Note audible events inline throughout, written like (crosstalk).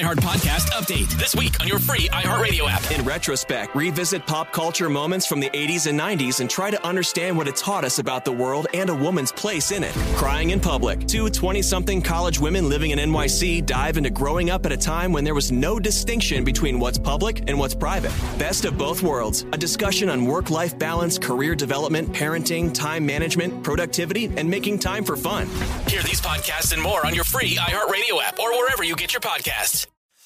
iHeart Podcast Update this week on your free iHeartRadio app. In retrospect, revisit pop culture moments from the 80s and 90s and try to understand what it taught us about the world and a woman's place in it. Crying in Public. Two 20 something college women living in NYC dive into growing up at a time when there was no distinction between what's public and what's private. Best of both worlds. A discussion on work life balance, career development, parenting, time management, productivity, and making time for fun. Hear these podcasts and more on your free iHeartRadio app or wherever you get your podcasts.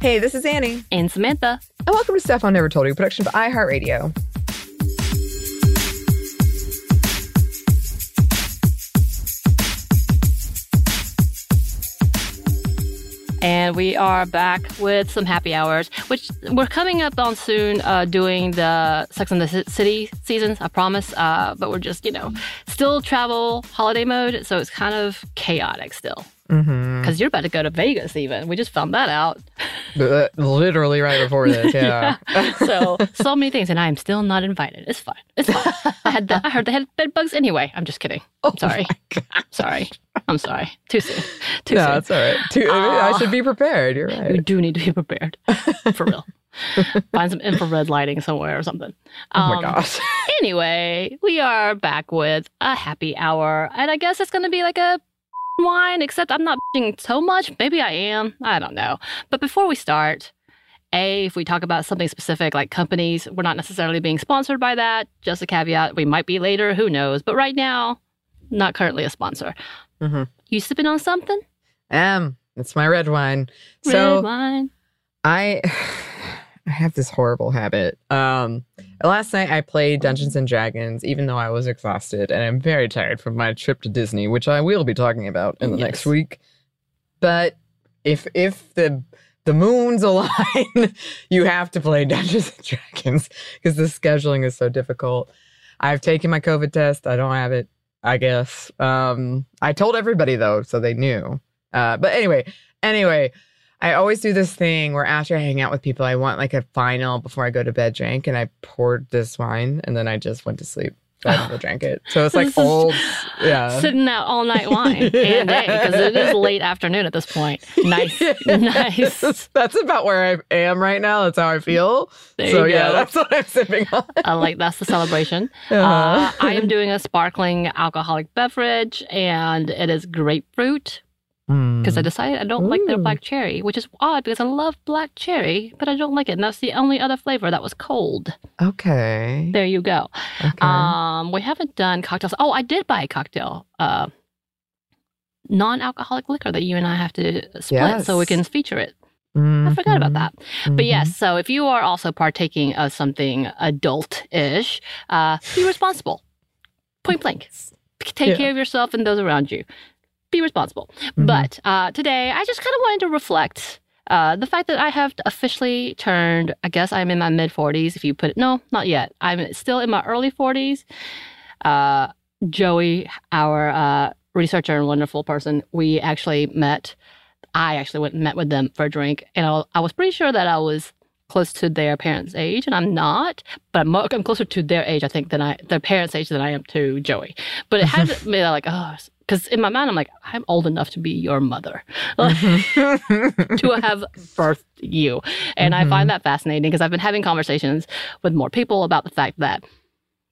Hey, this is Annie. And Samantha. And welcome to Stuff I Never Told You, production by iHeartRadio. and we are back with some happy hours, which we're coming up on soon, uh, doing the Sex and the City seasons, I promise. Uh, but we're just, you know, still travel holiday mode, so it's kind of chaotic still. Because mm-hmm. you're about to go to Vegas, even. We just found that out. Uh, literally right before this, (laughs) yeah. yeah. So, so many things, and I am still not invited. It's fine. It's fine. I had the, I heard they had bed bugs anyway. I'm just kidding. (laughs) I'm oh sorry. sorry. I'm sorry. Too soon. Too no, soon. that's all right. Too, uh, I should be prepared. You're right. You do need to be prepared. (laughs) For real. Find some infrared lighting somewhere or something. Um, oh my um, gosh. anyway, we are back with a happy hour, and I guess it's going to be like a wine, except I'm not so much. Maybe I am. I don't know. But before we start, A, if we talk about something specific like companies, we're not necessarily being sponsored by that. Just a caveat. We might be later. Who knows? But right now, not currently a sponsor. Mm-hmm. You sipping on something? Um, it's my red wine. Red so wine. I (laughs) I have this horrible habit. Um, last night I played Dungeons and Dragons, even though I was exhausted, and I'm very tired from my trip to Disney, which I will be talking about in the yes. next week. But if if the the moons (laughs) align, you have to play (laughs) Dungeons and Dragons because the scheduling is so difficult. I've taken my COVID test. I don't have it. I guess. Um, I told everybody though, so they knew. Uh, but anyway, anyway, I always do this thing where after I hang out with people, I want like a final before I go to bed drink, and I poured this wine, and then I just went to sleep. (sighs) I never drank it, so it's like old, yeah, sitting out all night wine (laughs) and day because it is late afternoon at this point. Nice, (laughs) nice. That's about where I am right now. That's how I feel. There so yeah, that's what I'm sipping on. I like that's the celebration. (laughs) Uh-huh. Uh, I am doing a sparkling alcoholic beverage, and it is grapefruit because mm. I decided I don't Ooh. like the black cherry, which is odd because I love black cherry, but I don't like it. And that's the only other flavor that was cold. Okay. There you go. Okay. Um, we haven't done cocktails. Oh, I did buy a cocktail, uh, non-alcoholic liquor that you and I have to split yes. so we can feature it. Mm-hmm. I forgot about that. Mm-hmm. But yes, so if you are also partaking of something adult-ish, uh, be responsible. Point blank. Take yeah. care of yourself and those around you be responsible. Mm-hmm. But uh, today, I just kind of wanted to reflect uh, the fact that I have officially turned, I guess I'm in my mid 40s, if you put it, no, not yet. I'm still in my early 40s. Uh, Joey, our uh, researcher and wonderful person, we actually met. I actually went and met with them for a drink, and I, I was pretty sure that I was close to their parents' age, and I'm not, but I'm, I'm closer to their age, I think, than I their parents' age than I am to Joey. But it has (laughs) made me like, oh, because in my mind, I'm like, I'm old enough to be your mother, mm-hmm. (laughs) to have birthed you. And mm-hmm. I find mm-hmm. that fascinating because I've been having conversations with more people about the fact that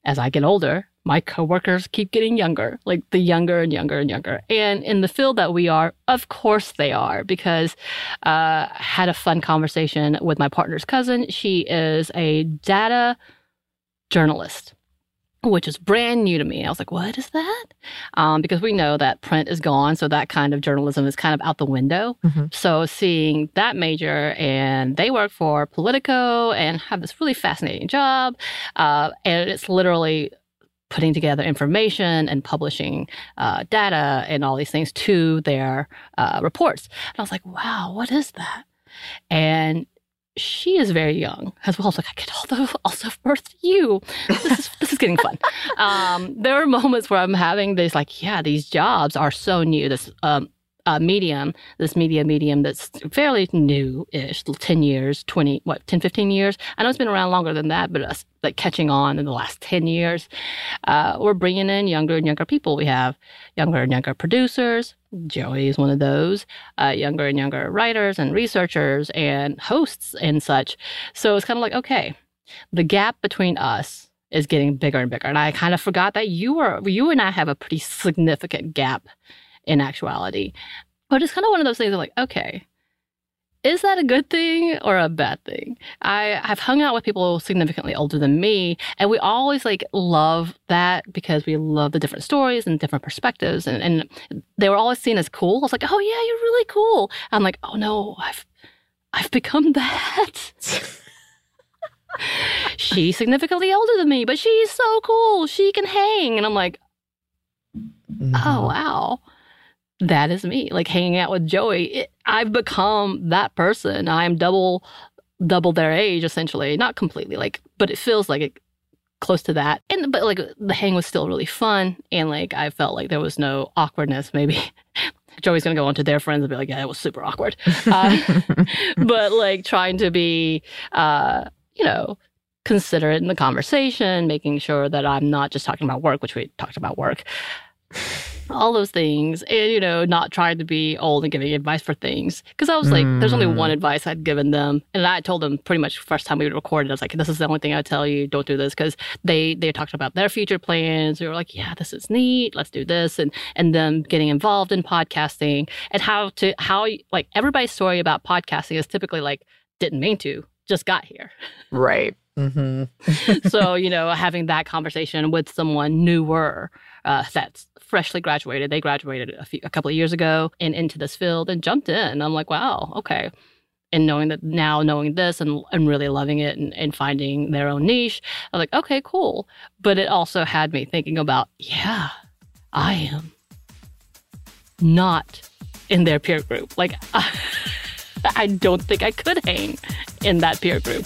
as I get older, my coworkers keep getting younger, like the younger and younger and younger. And in the field that we are, of course they are, because uh, I had a fun conversation with my partner's cousin. She is a data journalist which is brand new to me. I was like, what is that? Um, because we know that print is gone. So that kind of journalism is kind of out the window. Mm-hmm. So seeing that major and they work for Politico and have this really fascinating job. Uh, and it's literally putting together information and publishing uh, data and all these things to their uh, reports. And I was like, wow, what is that? And she is very young as well. I was like, I could also, also birth you. This is, this is getting fun. (laughs) Um, there are moments where I'm having this, like, yeah, these jobs are so new. This um, uh, medium, this media medium that's fairly new-ish, 10 years, 20, what, 10, 15 years. I know it's been around longer than that, but it's like catching on in the last 10 years. Uh, we're bringing in younger and younger people. We have younger and younger producers. Joey is one of those, uh, younger and younger writers and researchers and hosts and such. So it's kind of like, okay, the gap between us is getting bigger and bigger. And I kind of forgot that you were, you and I have a pretty significant gap in actuality. But it's kind of one of those things of like, okay, is that a good thing or a bad thing? I have hung out with people significantly older than me, and we always like love that because we love the different stories and different perspectives, and, and they were always seen as cool. I was like, oh yeah, you're really cool. I'm like, oh no, I've I've become (laughs) that. she's significantly older than me, but she's so cool. She can hang, and I'm like, mm-hmm. oh wow that is me. Like hanging out with Joey, it, I've become that person. I'm double double their age essentially, not completely like, but it feels like it close to that. And but like the hang was still really fun, and like I felt like there was no awkwardness. Maybe (laughs) Joey's gonna go on to their friends and be like, "Yeah, it was super awkward," (laughs) uh, (laughs) but like trying to be, uh, you know, considerate in the conversation, making sure that I'm not just talking about work, which we talked about work all those things and you know not trying to be old and giving advice for things. Because i was like mm. there's only one mm. advice i'd given them. And i told them pretty much first time we recorded i was like this is the only thing i tell you. Don't do this. Because they they talked about their future plans. We were like yeah this is neat. Let's do this. And and them getting involved in podcasting and how to how like everybody's story about podcasting is typically like didn't mean to just got here. Right. Mm-hmm. so (laughs) you know having that conversation with someone newer uh, that's freshly graduated. They graduated a, few, a couple of years ago and into this field and jumped in. I'm like, wow, okay. And knowing that now, knowing this and, and really loving it and, and finding their own niche, I'm like, okay, cool. But it also had me thinking about, yeah, I am not in their peer group. Like, (laughs) I don't think I could hang in that peer group.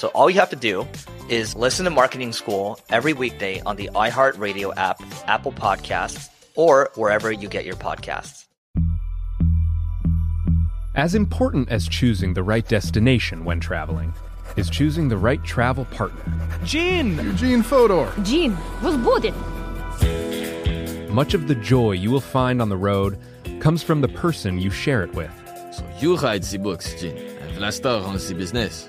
So all you have to do is listen to Marketing School every weekday on the iHeartRadio app, Apple Podcasts, or wherever you get your podcasts. As important as choosing the right destination when traveling is choosing the right travel partner. Gene! Eugene Fodor! Gene, was booted! Much of the joy you will find on the road comes from the person you share it with. So you write the books, Gene. I've last on the business.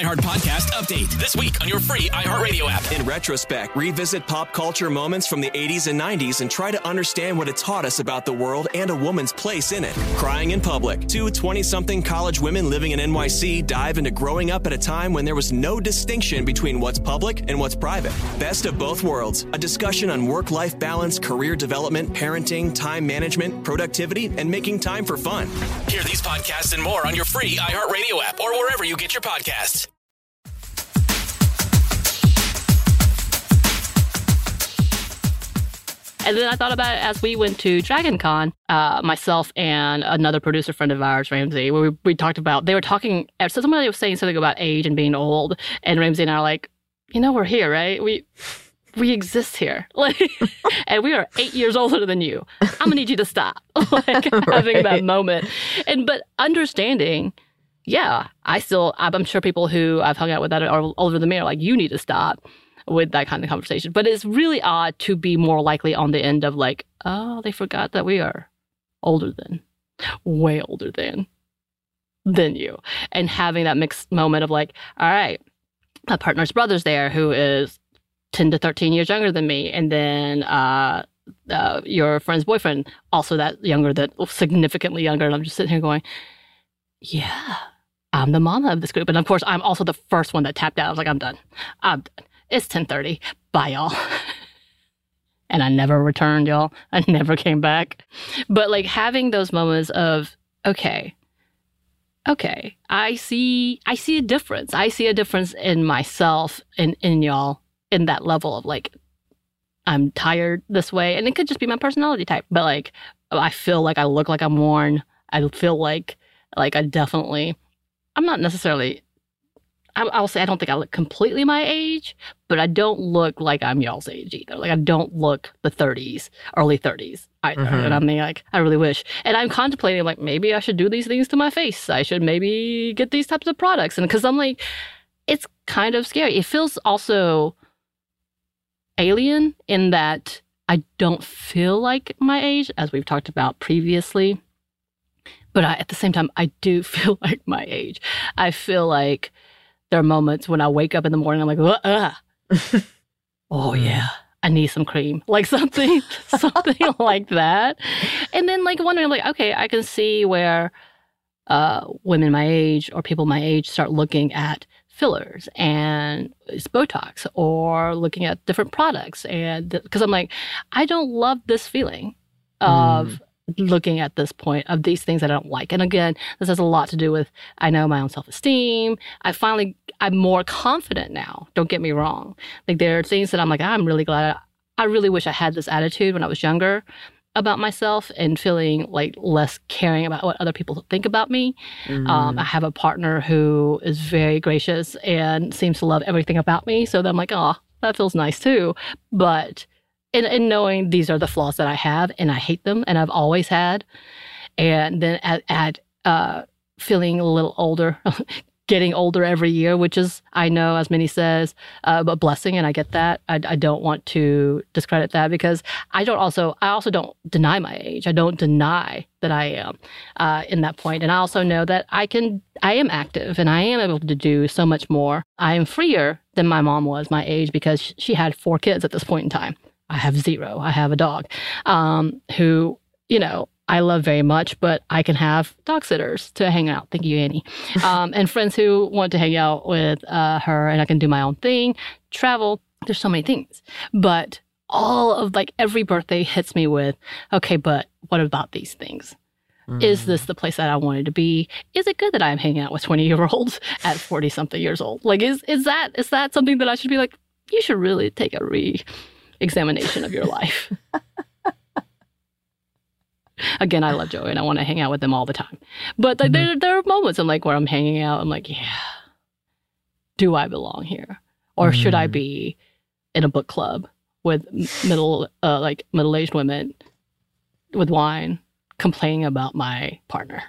iHeart Podcast Update this week on your free iHeartRadio app. In retrospect, revisit pop culture moments from the 80s and 90s and try to understand what it taught us about the world and a woman's place in it. Crying in Public. Two 20 something college women living in NYC dive into growing up at a time when there was no distinction between what's public and what's private. Best of both worlds. A discussion on work life balance, career development, parenting, time management, productivity, and making time for fun. Hear these podcasts and more on your free iHeartRadio app or wherever you get your podcasts. And then I thought about it as we went to Dragon Con, uh, myself and another producer friend of ours, Ramsey, where we, we talked about, they were talking, so somebody was saying something about age and being old. And Ramsey and I are like, you know, we're here, right? We, we exist here. (laughs) Like, and we are eight years older than you. I'm gonna need you to stop. (laughs) like right. having that moment. And, but understanding, yeah, I still, I'm sure people who I've hung out with that are older than me are like, you need to stop with that kind of conversation. But it's really odd to be more likely on the end of like, oh, they forgot that we are older than, way older than, than you. And having that mixed moment of like, all right, my partner's brother's there who is 10 to 13 years younger than me. And then, uh, uh, your friend's boyfriend, also that younger, that significantly younger. And I'm just sitting here going, yeah, I'm the mama of this group. And of course, I'm also the first one that tapped out. I was like, I'm done. I'm done. It's 10:30. Bye, y'all. and I never returned, y'all. I never came back. But like having those moments of, okay, okay, I see I see a difference. I see a difference in myself and in y'all in that level of like I'm tired this way. And it could just be my personality type. But like I feel like I look like I'm worn. I feel like like I definitely I'm not necessarily I, will say I don't think I look completely my age, but I don't look like I'm y'all's age either. Like I don't look the 30s, early 30s either. Mm-hmm. And I'm like, I really wish. And I'm contemplating like maybe I should do these things to my face. I should maybe get these types of products. And because I'm like, it's kind of scary. It feels also alien in that I don't feel like my age, as we've talked about previously. But I, at the same time, I do (laughs) feel like my age. I feel like there are moments when I wake up in the morning, I'm like, uh, (laughs) oh yeah, I need some cream, (laughs) like something, (laughs) something like that. And then like wondering, like, okay, I can see where uh, women my age or people my age start looking at fillers and it's Botox or looking at different products. And because I'm like, I don't love this feeling of mm looking at this point of these things that I don't like. And again, this has a lot to do with I know my own self esteem. I finally, I'm more confident now. Don't get me wrong. Like there are things that I'm like, I'm really glad. I, I really wish I had this attitude when I was younger about myself and feeling like less caring about what other people think about me. Mm. Um, I have a partner who is very gracious and seems to love everything about me. So then I'm like, oh, that feels nice too. But in, in knowing these are the flaws that I have and I hate them and I've always had. And then at, at uh, feeling a little older, (laughs) getting older every year, which is, I know, as many says, uh, a blessing, and I get that. I, I, don't want to discredit that because I don't also, I also don't deny my age. I don't deny that I am uh, in that point, and I also know that I can, I am active, and I am able to do so much more. I am freer than my mom was my age because she had four kids at this point in time. I have zero. I have a dog um, who, you know, I love very much, but I can have dog sitters to hang out. Thank you, Annie. (laughs) Um, and friends who want to hang out with uh, her, and I can do my own thing, travel. There's so many things. But all of like every birthday hits me with, okay, but what about these things? Mm. Is this the place that I wanted to be? Is it good that I'm hanging out with 20 year olds (laughs) at 40 something years old? Like, is, is that, is that something that I should be like, you should really take a re examination of your life. (laughs) Again, I love Joey and I want to hang out with them all the time. But like, mm-hmm. there, there are moments in like where I'm hanging out. I'm like, yeah, do I belong here, or mm-hmm. should I mm. be in a book club with middle, uh, like middle aged women with wine, complaining about my partner?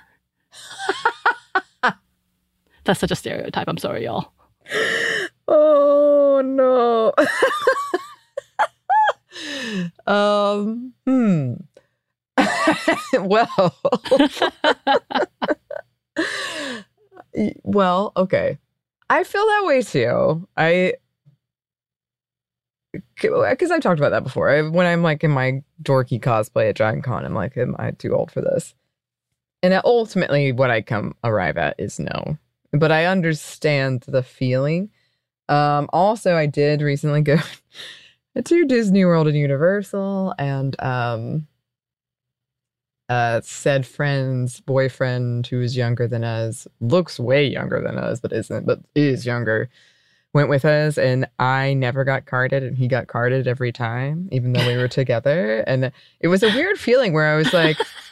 That's such a stereotype. I'm sorry, y'all. (laughs) Oh no. (laughs) um, hmm. (laughs) well, (laughs) well, okay. I feel that way too. I because I've talked about that before. I, when I'm like in my dorky cosplay at Dragon Con, I'm like, am I too old for this? And ultimately, what I come arrive at is no. But I understand the feeling. Um, also, I did recently go (laughs) to Disney World and Universal, and um, uh, said friend's boyfriend, who is younger than us, looks way younger than us, but isn't, but is younger, went with us, and I never got carded, and he got carded every time, even though we were together. And it was a weird feeling where I was like, (laughs)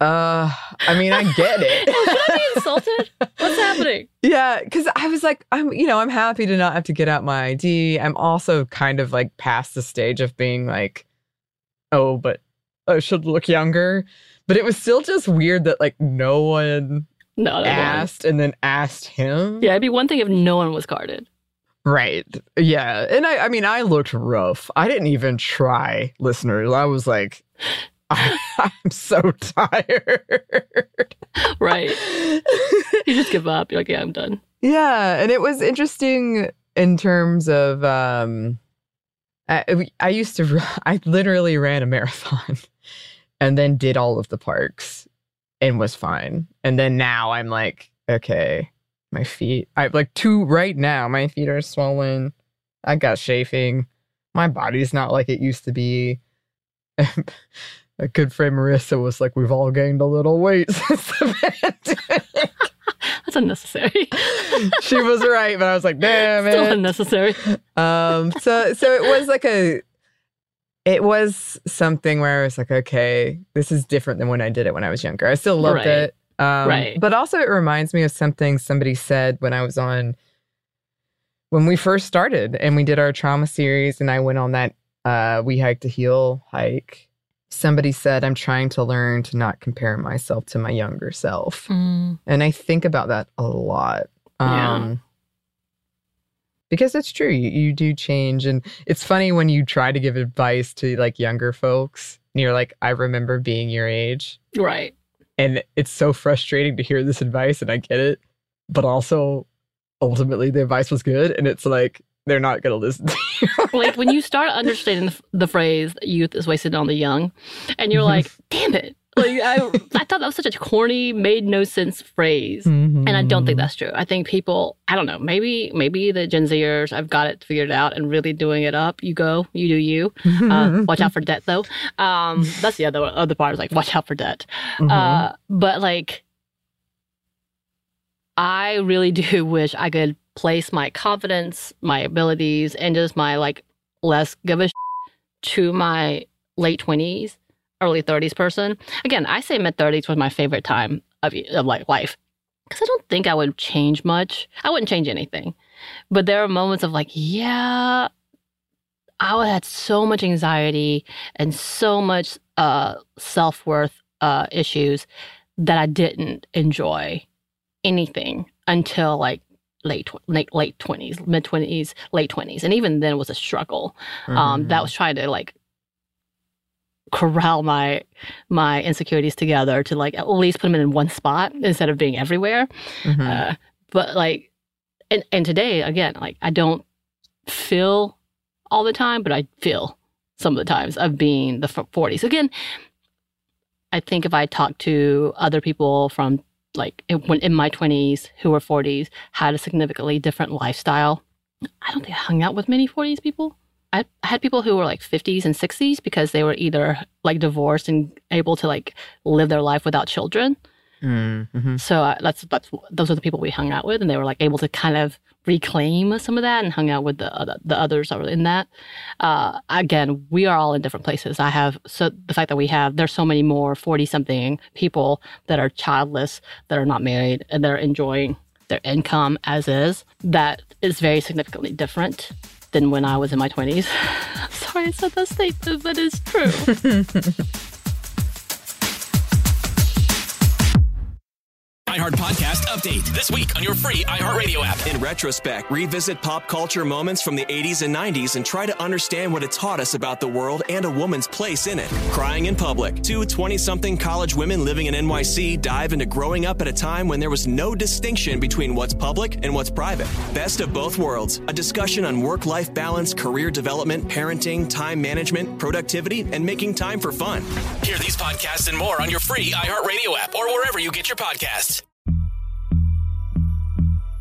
uh, I mean, I get it. (laughs) Should I be insulted? What's happening? Yeah, because I was like, I'm, you know, I'm happy to not have to get out my ID. I'm also kind of like past the stage of being like, oh, but I should look younger. But it was still just weird that like no one no, asked and then asked him. Yeah, it'd be one thing if no one was carded. Right. Yeah. And I, I mean, I looked rough. I didn't even try, listeners. I was like, (laughs) I'm so tired. right. You just give up. You're like, yeah, I'm done. Yeah. And it was interesting in terms of, um, I, I used to, (laughs) I literally ran a marathon (laughs) and then did all of the parks and was fine. And then now I'm like, okay, my feet, I have like two right now, my feet are swollen. I got chafing. My body's not like it used to be a good friend Marissa was like, "We've all gained a little weight (laughs) since the pandemic." That's unnecessary. (laughs) she was right, but I was like, "Damn Still it!" unnecessary. Um, so so it was like a, it was something where I was like, "Okay, this is different than when I did it when I was younger." I still loved Right. it, um, Right. But also, it reminds me of something somebody said when I was on, when we first started, and we did our trauma series, and I went on that uh, we hike to heal hike somebody said i'm trying to learn to not compare myself to my younger self Mm. and i think about that a lot Yeah. um because it's true you, you do change and it's funny when you try to give advice to like younger folks and you're like i remember being your age Right. and it's so frustrating to hear this advice and i get it but also ultimately the advice was good and it's like they're not going to listen to you (laughs) like when you start understanding the, the phrase "youth is wasted on the young," and you're like, "Damn it!" Like I, I thought that was such a corny, made no sense phrase, and I don't think that's true. I think people, I don't know, maybe maybe the Gen Zers, I've got it figured out and really doing it up. You go, you do you. (laughs) Uh, watch out for debt, though. Um, that's the other other part. Is like watch out for debt. Uh, but like, I really do (laughs) wish I could place my confidence, my abilities, and just my like less give a sh- to my late twenties, early thirties person. Again, I say mid thirties was my favorite time of of like life because I don't think I would change much. I wouldn't change anything, but there are moments of like, yeah, I had so much anxiety and so much uh, self worth uh, issues that I didn't enjoy anything until like late tw- late late twenties, mid twenties, late twenties, and even then it was a struggle. Um, that was trying to like corral my my insecurities together to like at least put them in one spot instead of being everywhere. Mhm. Uh, but like, and and today again, like I don't feel all the time, but I feel some of the times of being the forties. Again, I think if I talk to other people from like in, my twenties who were forties, had a significantly different lifestyle. I don't think I hung out with many forties people. I I had people who were like 50s and 60s because they were either like divorced and able to like live their life without children. Mm-hmm. So uh, that's that's those are the people we hung out with, and they were like able to kind of reclaim some of that and hung out with the other, the others that were in that. Uh, again, we are all in different places. I have so the fact that we have there's so many more forty something people that are childless, that are not married, and they're enjoying their income as is. That is very significantly different than when I was in my twenties. (laughs) Sorry, I said that statement, but it's true. (laughs) iHeart Podcast update this week on your free iHeartRadio app. In retrospect, revisit pop culture moments from the 80s and 90s and try to understand what it taught us about the world and a woman's place in it. Crying in Public. Two 20 something college women living in NYC dive into growing up at a time when there was no distinction between what's public and what's private. Best of both worlds. A discussion on work life balance, career development, parenting, time management, productivity, and making time for fun. Hear these podcasts and more on your free iHeartRadio app or wherever you get your podcasts.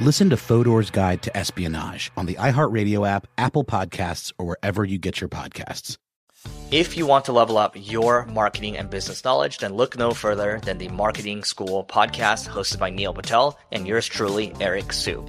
Listen to Fodor's Guide to Espionage on the iHeartRadio app, Apple Podcasts, or wherever you get your podcasts. If you want to level up your marketing and business knowledge, then look no further than the Marketing School podcast hosted by Neil Patel and yours truly, Eric Siu.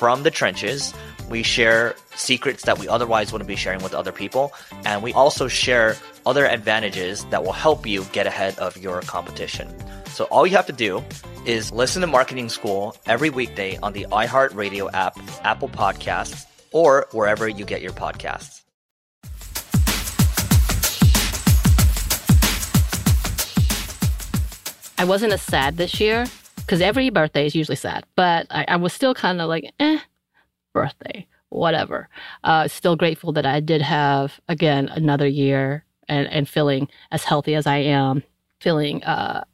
from the trenches. We share secrets that we otherwise wouldn't be sharing with other people. And we also share other advantages that will help you get ahead of your competition. So all you have to do is listen to Marketing School every weekday on the iHeartRadio app, Apple Podcasts, or wherever you get your podcasts. I wasn't as sad this year because every birthday is usually sad, but I, I was still kind of like, eh, birthday, whatever. Uh, still grateful that I did have, again, another year and, and feeling as healthy as I am, feeling uh,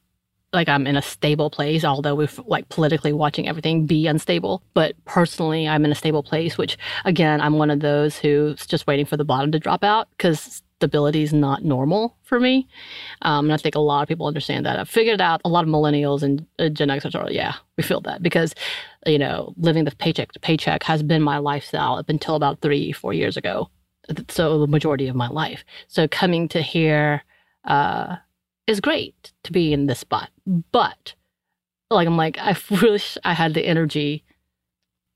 like I'm in a stable place, although we're like politically watching everything be unstable. But personally, I'm in a stable place, which again, I'm one of those who's just waiting for the bottom to drop out because stability is not normal for me. Um, and I think a lot of people understand that. I've figured out a lot of millennials and uh, Gen Xers are, yeah, we feel that because, you know, living the paycheck to paycheck has been my lifestyle up until about three, four years ago. So the majority of my life. So coming to here, uh, is great to be in this spot. But like I'm like, I (laughs) wish I had the energy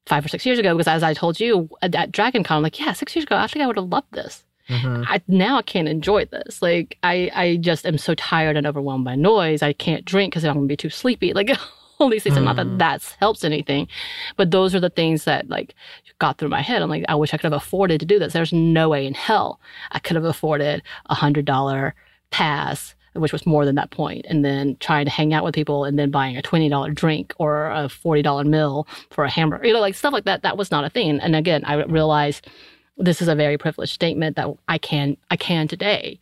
five or six years ago because as I told you at Dragon Con, I'm like, yeah, six years ago, I think I would have loved this. Mm-hmm. I now I can't enjoy this. Like I, I just am so tired and overwhelmed by noise. I can't drink because I'm gonna be too sleepy. (laughs) Like all these things. Mm. Not that mm. that helps anything, but those are the things that like got through my head. I'm like, I wish I could have afforded to do this. There's no way in hell I could have afforded a hundred dollar pass which was more than that point, and then trying to hang out with people and then buying a $20 drink or a $40 meal for a hamburger, you know, like stuff like that, that was not a thing. And again, I realized this is a very privileged statement that I can, I can today.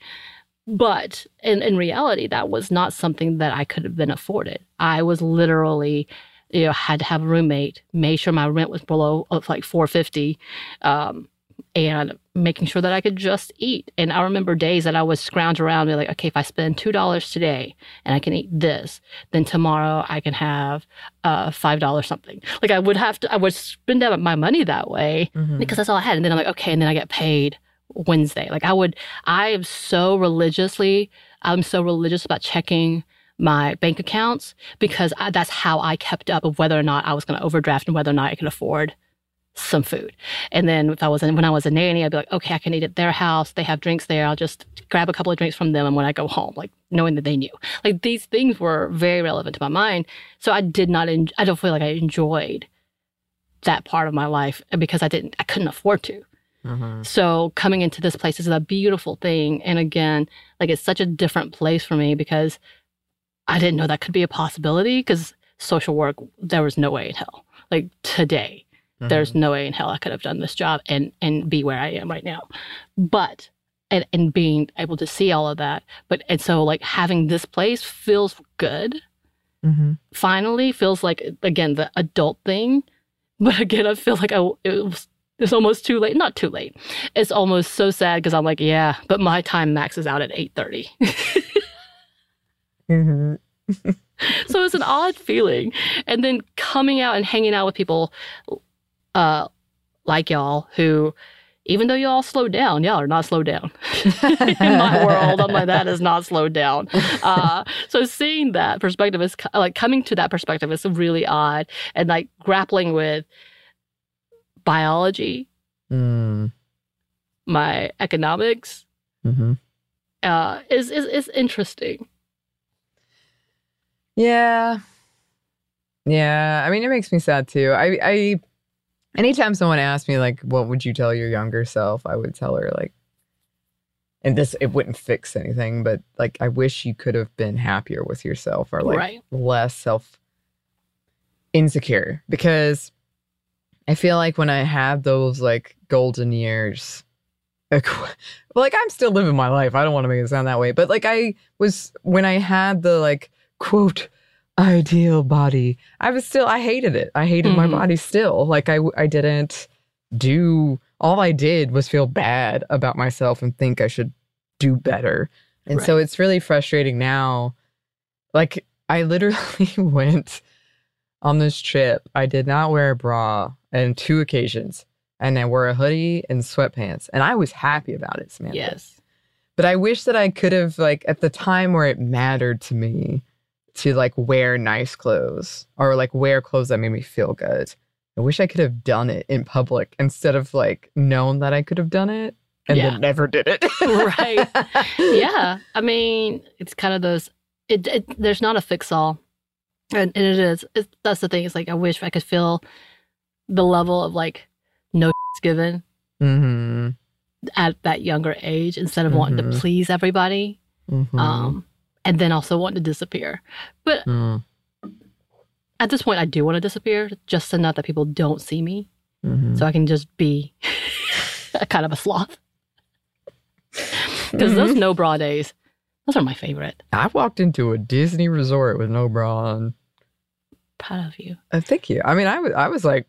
But in, in reality, that was not something that I could have been afforded. I was literally, you know, had to have a roommate, made sure my rent was below like 450, um, and making sure that I could just eat. And I remember days that I would scrounge around and be like, okay, if I spend $2 today and I can eat this, then tomorrow I can have uh, $5 something. Like I would have to, I would spend my money that way mm-hmm. because that's all I had. And then I'm like, okay, and then I get paid Wednesday. Like I would, I am so religiously, I'm so religious about checking my bank accounts because I, that's how I kept up of whether or not I was going to overdraft and whether or not I could afford some food. And then if I was in, when I was a nanny, I'd be like, okay, I can eat at their house. They have drinks there. I'll just grab a couple of drinks from them. And when I go home, like knowing that they knew, like these things were very relevant to my mind. So I did not, en- I don't feel like I enjoyed that part of my life because I didn't, I couldn't afford to. Mm-hmm. So coming into this place is a beautiful thing. And again, like it's such a different place for me because I didn't know that could be a possibility because social work, there was no way in hell. Like today, mm-hmm. there's no way in hell I could have done this job and and be where I am right now. But and, and being able to see all of that. But and so like having this place feels good. Mm-hmm. Finally, feels like again the adult thing. (laughs) But again, I feel like I it was it's almost too late. Not too late. It's almost so sad because I'm like, yeah, but my time maxes out at eight thirty. (laughs) mm-hmm. so it's an odd feeling, and then coming out and hanging out with people, uh, like y'all who even though y'all slowed down, y'all are not slowed down. (laughs) In my world, I'm like, that is not slowed down. (laughs) Uh, so seeing that perspective is like coming to that perspective is really odd and like grappling with biology, mm. my economics, mm-hmm. uh, is, is, is interesting. Yeah. Yeah. I mean, it makes me sad too. I, I anytime someone asks me like what would you tell your younger self i would tell her like and this it wouldn't fix anything but like i wish you could have been happier with yourself or like right. less self insecure because i feel like when i had those like golden years (laughs) like i'm still living my life i don't want to make it sound that way but like i was when i had the like quote ideal body. I was still, I hated it. I hated mm-hmm. my body still. Like I, I didn't do, all I did was feel bad about myself and think I should do better. And right. so it's really frustrating now. Like I literally (laughs) went on this trip. I did not wear a bra on two occasions. And I wore a hoodie and sweatpants. And I was happy about it, Samantha. Yes. But I wish that I could have, like, at the time where it mattered to me, to like wear nice clothes or like wear clothes that made me feel good. I wish I could have done it in public instead of like known that I could have done it and yeah. then never did it. (laughs) (laughs) right. Yeah. I mean, it's kind of those, it, it there's not a fix all. And, and it is. It, that's the thing. It's like, I wish I could feel the level of like no (laughs) given mm-hmm. at that younger age instead of mm-hmm. wanting to mm-hmm. please everybody. Mm-hmm. Um, and then also want to disappear. But mm. at this point, I do want to disappear just enough that people don't see me. Mm-hmm. So I can just be (laughs) a kind of a sloth. Because mm-hmm. those no bra days, those are my favorite. I walked into a Disney resort with no bra on. Proud of you. Uh, thank you. I mean, I was, I was like,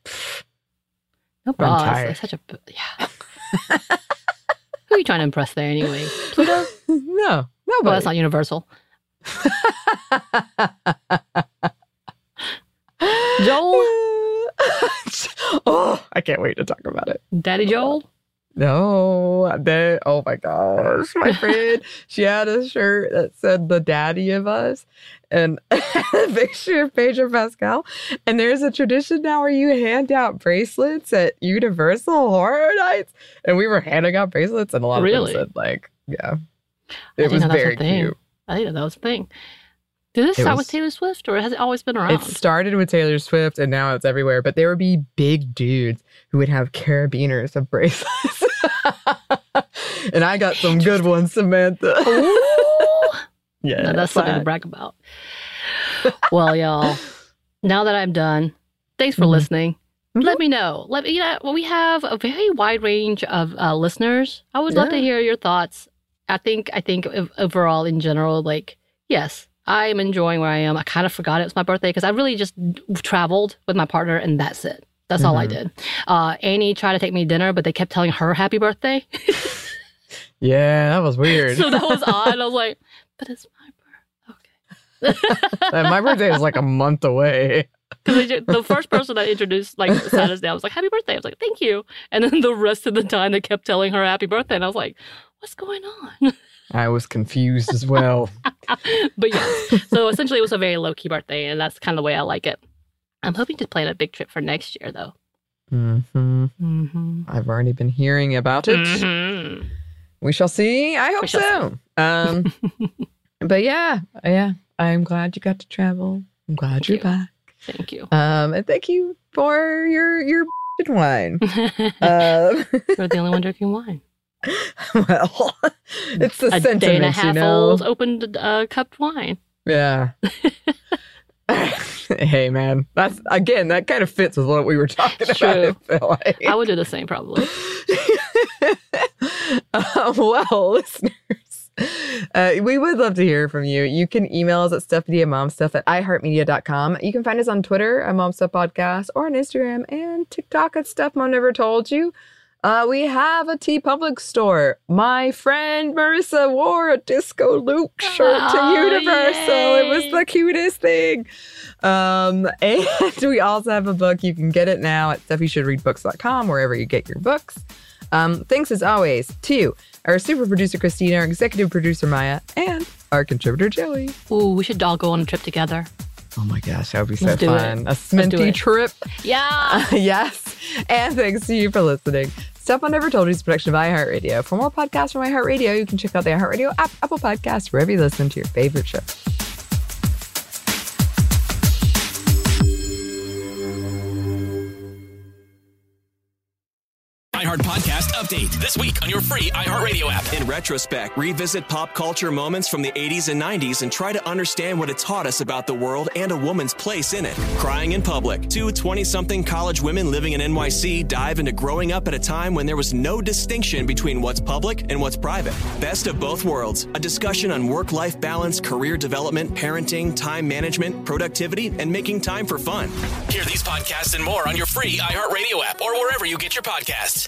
no bra. It's such a yeah. (laughs) Who are you trying to impress there anyway? (laughs) Pluto? No, no. Well, that's not Universal. (laughs) Joel? (laughs) oh, I can't wait to talk about it. Daddy Joel? No, they, oh my gosh, my friend, (laughs) she had a shirt that said the daddy of us and a picture of Pedro Pascal. And there's a tradition now where you hand out bracelets at Universal Horror Nights. And we were handing out bracelets, and a lot really? of people said, like, yeah, it was very cute. I didn't know that was a thing. Did this it start was, with Taylor Swift or has it always been around? It started with Taylor Swift and now it's everywhere. But there would be big dudes who would have carabiners of bracelets. (laughs) and I got some good ones, Samantha. (laughs) yeah. No, that's something to brag about. well, y'all, now that I'm done, thanks for mm-hmm. listening. Mm-hmm. Let me know. Let me, you know, we have a very wide range of uh, listeners. I would yeah. love to hear your thoughts I think I think overall in general, like yes, I am enjoying where I am. I kind of forgot it was my birthday because I really just traveled with my partner and that's it. That's mm-hmm. all I mm-hmm. did. Uh, Annie tried to take me to dinner, but they kept telling her happy birthday. (laughs) yeah, that was weird. so that was odd. I was like, but it's my birthday. Okay. my birthday is like a month away. (laughs) Because the first person that introduced, like, sat us down, was like, "Happy birthday!" I was like, "Thank you." And then the rest of the time, they kept telling her happy birthday, and I was like, what's going on? I was confused as well. (laughs) but yes, so essentially it was a very low key birthday, and that's kind of the way I like it. I'm hoping to plan a big trip for next year, though. Mm-hmm. Mm-hmm. I've already been hearing about it. Mm-hmm. We shall see. I hope so. Um, (laughs) but yeah, yeah, I'm glad you got to travel. I'm glad thank you're you. back. Thank you. Um, and thank you for your your (laughs) wine. um, You're the only one drinking wine. (laughs) well, (laughs) it's the a sentiment, day and a half you know? old opened uh, cupped wine. Yeah. (laughs) hey man, that's again that kind of fits with what we were talking True. about. I, like. I would do the same probably. Uh, well, listeners, uh, we would love to hear from you. You can email us at stuffmediamomstuff at iheartmedia.com. You can find us on Twitter at Mom Stuff Podcast or on Instagram and TikTok at Stuff Mom Never Told You. Uh, we have a TeePublic store. My friend Marissa wore a Disco Luke shirt Oh, to Universal. It was the cutest thing. Um, (laughs) and we also have a book. You can get it now at stuffyoushouldreadbooks.com, wherever you get your books. Um, thanks as always to our super producer Christina, our executive producer Maya, and our contributor Joey. Ooh, we should all go on a trip together. Oh my gosh, that would be so fun. it. A sminty trip. Yeah. (laughs) yes. (laughs) And thanks to you for listening. Stuff I Never Told You is a production of iHeartRadio. For more podcasts from iHeartRadio, you can check out the iHeartRadio app, Apple Podcasts, wherever you listen to your favorite show. iHeart Podcast Update this week on your free iHeartRadio app. In retrospect, revisit pop culture moments from the 80s and 90s and try to understand what it taught us about the world and a woman's place in it. Crying in public. Two 20 something college women living in NYC dive into growing up at a time when there was no distinction between what's public and what's private. Best of both worlds. A discussion on work life balance, career development, parenting, time management, productivity, and making time for fun. Hear these podcasts and more on your free iHeartRadio app or wherever you get your podcasts.